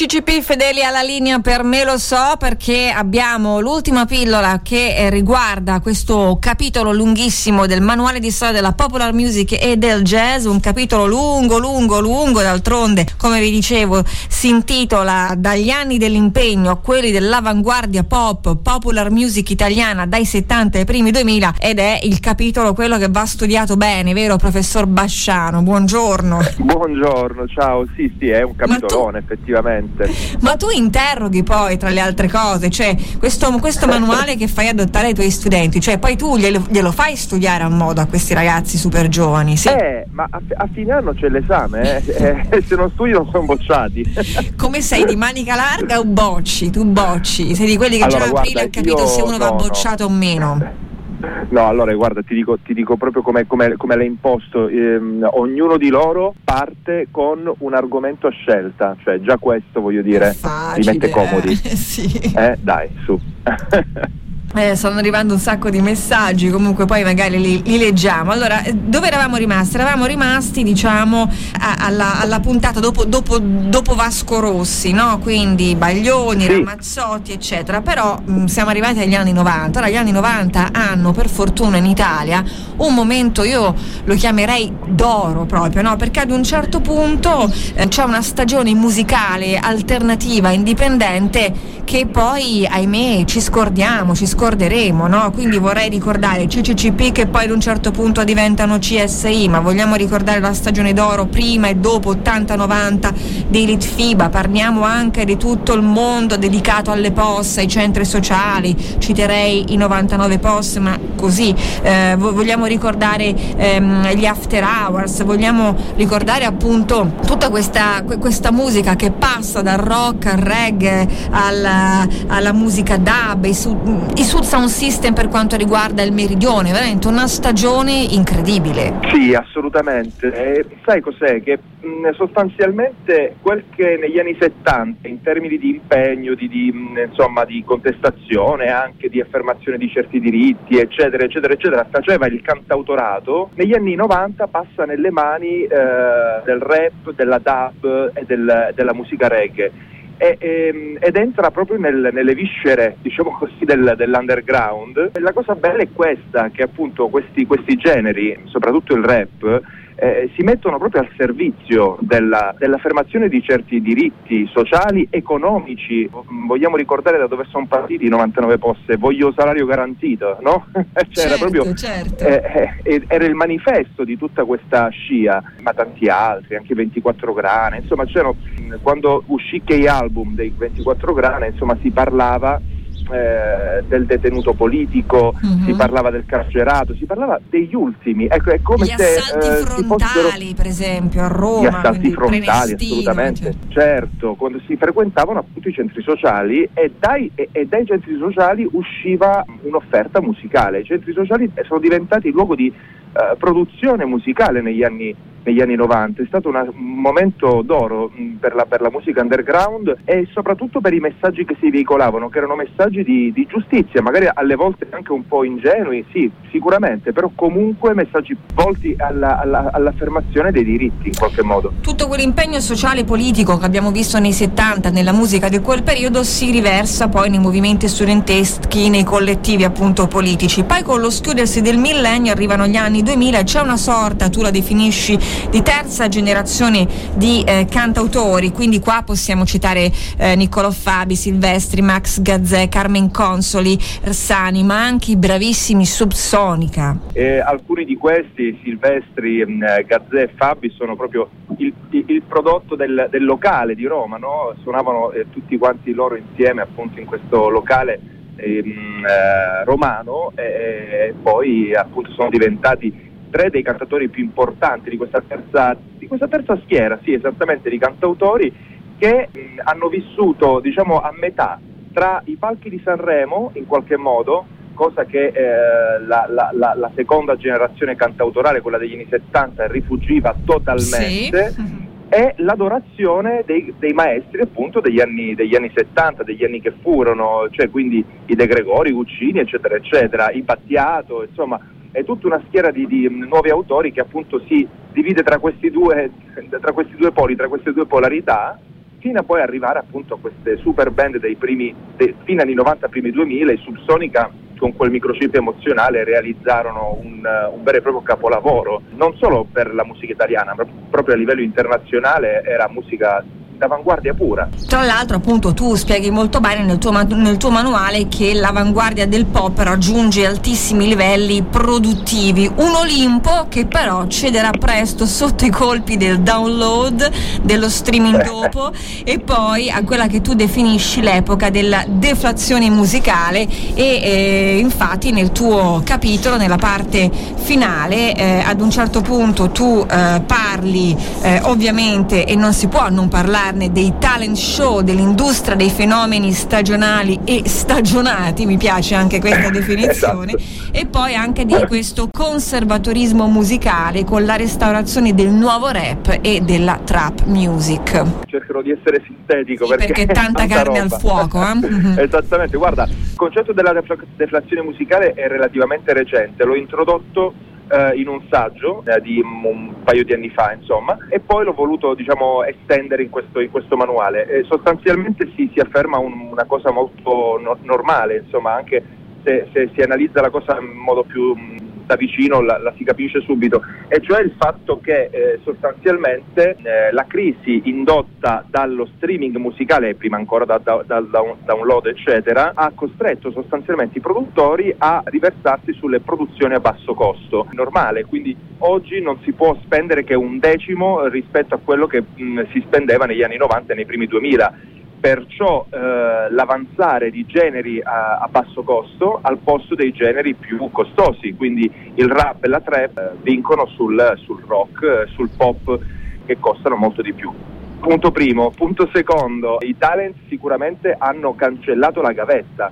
CCCP fedeli alla linea per me lo so perché abbiamo l'ultima pillola che eh, riguarda questo capitolo lunghissimo del manuale di storia della popular music e del jazz, un capitolo lungo, lungo, lungo, d'altronde, come vi dicevo, si intitola Dagli anni dell'impegno a quelli dell'avanguardia pop, popular music italiana dai 70 ai primi 2000 ed è il capitolo quello che va studiato bene, vero professor Basciano? Buongiorno. Buongiorno, ciao, sì sì, è un capitolone effettivamente Assolutamente. Ma tu interroghi poi tra le altre cose, cioè questo, questo manuale che fai adottare ai tuoi studenti, cioè poi tu glielo, glielo, fai studiare a modo a questi ragazzi super giovani? Sì? Eh, ma a, a fine anno c'è l'esame, eh? eh, se non studi non sono bocciati. Come sei di manica larga o bocci? Tu bocci? Sei di quelli che allora, già aprile ha capito se uno no, va bocciato no. o meno? No, allora guarda, ti dico, ti dico proprio come, come, come l'hai imposto, ehm, ognuno di loro parte con un argomento a scelta, cioè già questo voglio dire, Facile, li mette comodi. Eh, sì. eh dai, su. Eh, stanno arrivando un sacco di messaggi, comunque poi magari li, li, leggiamo. Allora, eh, dove eravamo rimasti? Eravamo rimasti, diciamo, a, alla, alla, puntata dopo, dopo, dopo, Vasco Rossi, no? Quindi Baglioni, sì. Ramazzotti, eccetera. Però mh, mm, siamo arrivati agli anni 90. Ora, gli anni 90 hanno, per fortuna, in Italia un momento, io lo chiamerei d'oro proprio, no? Perché ad un certo punto eh, c'è una stagione musicale alternativa, indipendente, che poi, ahimè, ci scordiamo, ci scordiamo scorderemo, no? Quindi vorrei ricordare CCCP che poi ad un certo punto diventano CSI, ma vogliamo ricordare la stagione d'oro prima e dopo 80-90 di Elite FIBA, parliamo anche di tutto il mondo dedicato alle POS, ai centri sociali, citerei i 99 POS, ma così eh, vogliamo ricordare ehm, gli after hours, vogliamo ricordare appunto tutta questa, questa musica che passa dal rock al reggae alla, alla musica dub, i, i Sud Sound System per quanto riguarda il meridione, veramente una stagione incredibile. Sì, assolutamente. E sai cos'è? Che mh, sostanzialmente quel che negli anni 70 in termini di impegno, di, di, mh, insomma, di contestazione, anche di affermazione di certi diritti, eccetera, eccetera, eccetera, faceva il cantautorato, negli anni 90 passa nelle mani eh, del rap, della dub e del, della musica reggae e, e, ehm, ed entra proprio nel, nelle viscere diciamo così, del, dell'underground. La cosa bella è questa, che appunto questi, questi generi, soprattutto il rap, eh, si mettono proprio al servizio della, dell'affermazione di certi diritti sociali, economici. Vogliamo ricordare da dove sono partiti i 99 poste, voglio salario garantito, no? cioè certo, era, proprio, certo. eh, eh, era il manifesto di tutta questa scia, ma tanti altri, anche 24 grane, insomma c'erano, quando uscì che album dei 24 grane, insomma si parlava eh, del detenuto politico, mm-hmm. si parlava del carcerato, si parlava degli ultimi. Ecco, è come gli se, assalti eh, frontali, fossero... per esempio, a Roma. Gli assalti frontali, assolutamente. Cioè. Certo, quando si frequentavano appunto i centri sociali e dai, e, e dai centri sociali usciva un'offerta musicale. I centri sociali sono diventati luogo di uh, produzione musicale negli anni negli anni 90, è stato una, un momento d'oro mh, per la, per la, musica underground e soprattutto per i messaggi che si veicolavano, che erano messaggi di, di, giustizia, magari alle volte anche un po' ingenui, sì, sicuramente, però comunque messaggi volti alla, alla, all'affermazione dei diritti in qualche modo. Tutto quell'impegno sociale e politico che abbiamo visto nei 70 nella musica di quel periodo si riversa poi nei movimenti studenteschi, nei collettivi appunto politici. Poi con lo schiudersi del millennio arrivano gli anni 2000 e c'è una sorta, tu la definisci di terza generazione di eh, cantautori, quindi qua possiamo citare eh, Niccolò Fabi, Silvestri, Max Gazzè, Carmen Consoli, Ersani, ma anche i bravissimi Subsonica. Eh, alcuni di questi, Silvestri, mm, Gazzè e Fabi, sono proprio il, il prodotto del, del, locale di Roma, no? suonavano eh, tutti quanti loro insieme appunto in questo locale ehm, eh, romano e poi appunto sono diventati tre dei cantatori più importanti di questa terza, di questa terza schiera, sì, esattamente di cantautori che mh, hanno vissuto diciamo a metà tra i palchi di Sanremo in qualche modo, cosa che eh, la, la, la, la, seconda generazione cantautorale, quella degli anni 70, rifugiva totalmente. Sì. E l'adorazione dei, dei, maestri appunto degli anni, degli anni 70, degli anni che furono, cioè quindi i De Gregori, Guccini, eccetera, eccetera, i Battiato, insomma, è tutta una schiera di, di, nuovi autori che appunto si divide tra questi, due, tra questi due poli, tra queste due polarità, fino a poi arrivare appunto a queste super band dei primi, dei, fino anni 90, primi 2000, i Subsonica con quel microchip emozionale realizzarono un, un, vero e proprio capolavoro, non solo per la musica italiana, ma proprio a livello internazionale era musica d'avanguardia pura. Tra l'altro appunto tu spieghi molto bene nel tuo, nel tuo, manuale che l'avanguardia del pop raggiunge altissimi livelli produttivi, un Olimpo che però cederà presto sotto i colpi del download, dello streaming dopo e poi a quella che tu definisci l'epoca della deflazione musicale e eh, infatti nel tuo capitolo, nella parte finale, eh, ad un certo punto tu eh, parli eh, ovviamente e non si può non parlare parlarne dei talent show, dell'industria dei fenomeni stagionali e stagionati, mi piace anche questa definizione, esatto. e poi anche di questo conservatorismo musicale con la restaurazione del nuovo rap e della trap music. Cercherò di essere sintetico sì, perché, perché tanta, tanta carne roba. al fuoco. Eh? Esattamente, guarda, il concetto della deflazione musicale è relativamente recente, l'ho introdotto eh, in un saggio eh, di un paio di anni fa, insomma, e poi l'ho voluto diciamo, estendere in questo, in questo manuale. E sostanzialmente si, si afferma un, una cosa molto no- normale, insomma, anche se, se, si analizza la cosa in modo più da vicino la, la, si capisce subito, e cioè il fatto che eh, sostanzialmente eh, la crisi indotta dallo streaming musicale, prima ancora da, da, da, da download eccetera, ha costretto sostanzialmente i produttori a riversarsi sulle produzioni a basso costo, normale, quindi oggi non si può spendere che un decimo rispetto a quello che mh, si spendeva negli anni 90 e nei primi 2000 perciò eh, l'avanzare di generi a, a, basso costo al posto dei generi più costosi, quindi il rap e la trap eh, vincono sul, sul rock, sul pop che costano molto di più. Punto primo. Punto secondo, i talent sicuramente hanno cancellato la gavetta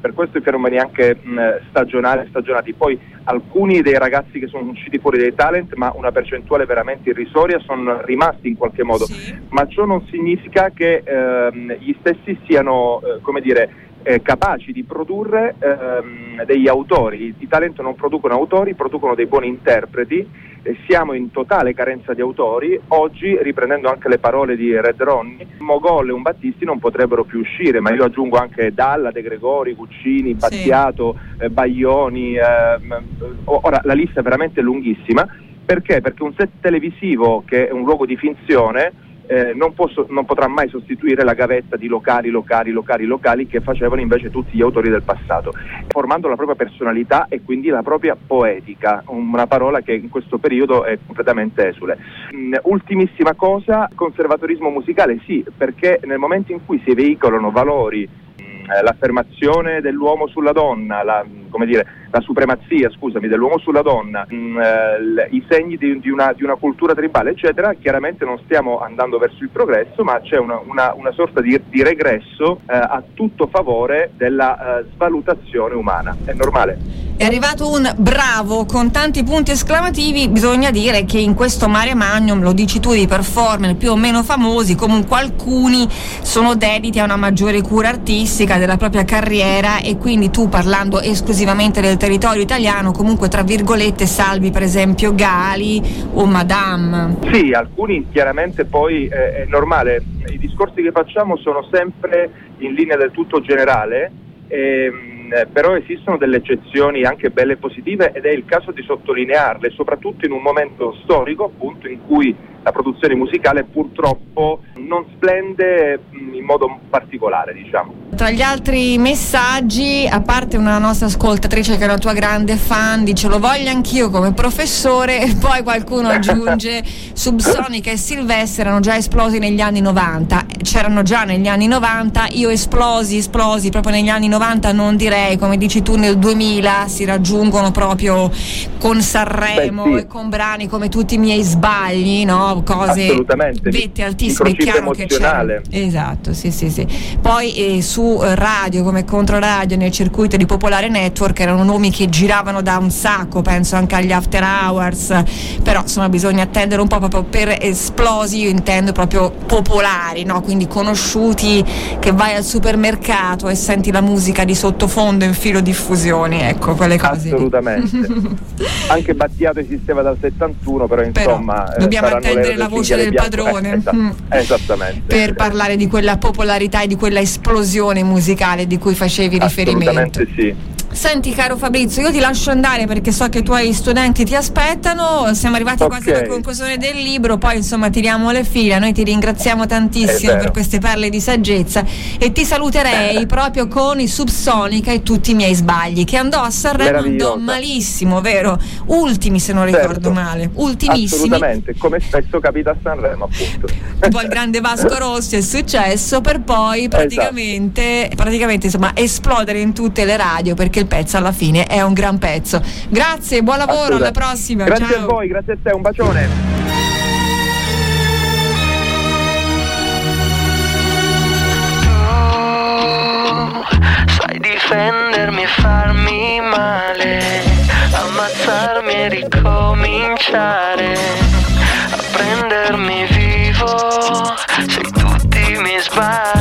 per questo i fenomeni anche mh, stagionali, stagionati. Poi alcuni dei ragazzi che sono usciti fuori dai talent, ma una percentuale veramente irrisoria, sono rimasti in qualche modo. Sì. Ma ciò non significa che ehm, gli stessi siano, eh, come dire, eh, capaci di produrre ehm, degli autori. I talent non producono autori, producono dei buoni interpreti. Eh, siamo in totale carenza di autori. Oggi, riprendendo anche le parole di Red Ronnie, Mogol e un Battisti non potrebbero più uscire, ma io aggiungo anche Dalla, De Gregori, Guccini, Battiato, sì. eh, Baglioni. Ehm, ora la lista è veramente lunghissima. Perché? Perché un set televisivo che è un luogo di finzione eh, non, posso, non, potrà mai sostituire la gavetta di locali, locali, locali, locali che facevano invece tutti gli autori del passato, formando la propria personalità e quindi la propria poetica, una parola che in questo periodo è completamente esule. Mm, ultimissima cosa, conservatorismo musicale, sì, perché nel momento in cui si veicolano valori l'affermazione dell'uomo sulla donna, la, dire, la supremazia scusami, dell'uomo sulla donna, mh, mm, eh, i segni di, di, una, di, una, cultura tribale, eccetera, chiaramente non stiamo andando verso il progresso, ma c'è una, una, una sorta di, di regresso eh, a tutto favore della eh, svalutazione umana. È normale. È arrivato un bravo con tanti punti esclamativi, bisogna dire che in questo mare magnum, lo dici tu, di performer più o meno famosi, comunque alcuni sono dediti a una maggiore cura artistica della propria carriera e quindi tu parlando esclusivamente del territorio italiano, comunque tra virgolette salvi per esempio Gali o Madame. Sì, alcuni chiaramente poi eh, è normale, i discorsi che facciamo sono sempre in linea del tutto generale. Ehm, eh, però esistono delle eccezioni anche belle e positive ed è il caso di sottolinearle, soprattutto in un momento storico appunto in cui la produzione musicale purtroppo non splende mm, in modo particolare, diciamo. Tra gli altri messaggi, a parte una nostra ascoltatrice che è una tua grande fan, dice lo voglio anch'io come professore, e poi qualcuno aggiunge Subsonica e Silvestre erano già esplosi negli anni 90, c'erano già negli anni 90, io esplosi, esplosi proprio negli anni 90 non direi, come dici tu nel 2000 si raggiungono proprio con Sanremo Beh, sì. e con brani come tutti i miei sbagli, no? Cose vette altissime, è chiaro che c'è. Esatto, sì, sì, sì. Poi eh, su radio come Controradio nel circuito di Popolare Network erano nomi che giravano da un sacco, penso anche agli After Hours, però insomma bisogna attendere un po' proprio per esplosi, io intendo proprio popolari, no? quindi conosciuti che vai al supermercato e senti la musica di sottofondo in filo diffusioni, ecco quelle cose. Assolutamente. anche Battiato esisteva dal 71, però insomma... Però, dobbiamo attendere la voce del padrone. Eh, esatto, esattamente. Per parlare di quella popolarità e di quella esplosione musicale di cui facevi riferimento. sì. Senti caro Fabrizio, io ti lascio andare perché so che i tuoi studenti ti aspettano, siamo arrivati okay. quasi alla conclusione del libro, poi insomma tiriamo le fila, noi ti ringraziamo tantissimo per queste perle di saggezza e ti saluterei proprio con i Subsonica e tutti i miei sbagli, che andò a Sanremo, andò malissimo, vero? Ultimi se non ricordo certo. male, ultimissimi. Assolutamente, come spesso capita a Sanremo appunto. Tipo il grande Vasco Rossi è successo per poi esatto. praticamente, esatto. praticamente insomma esplodere in tutte le radio perché il pezzo alla fine è un gran pezzo. Grazie, buon lavoro, alla prossima. Grazie Ciao. a voi, grazie a te, un bacione. sai difendermi e farmi male, ammazzarmi e ricominciare, a prendermi vivo, se tutti mi sbagli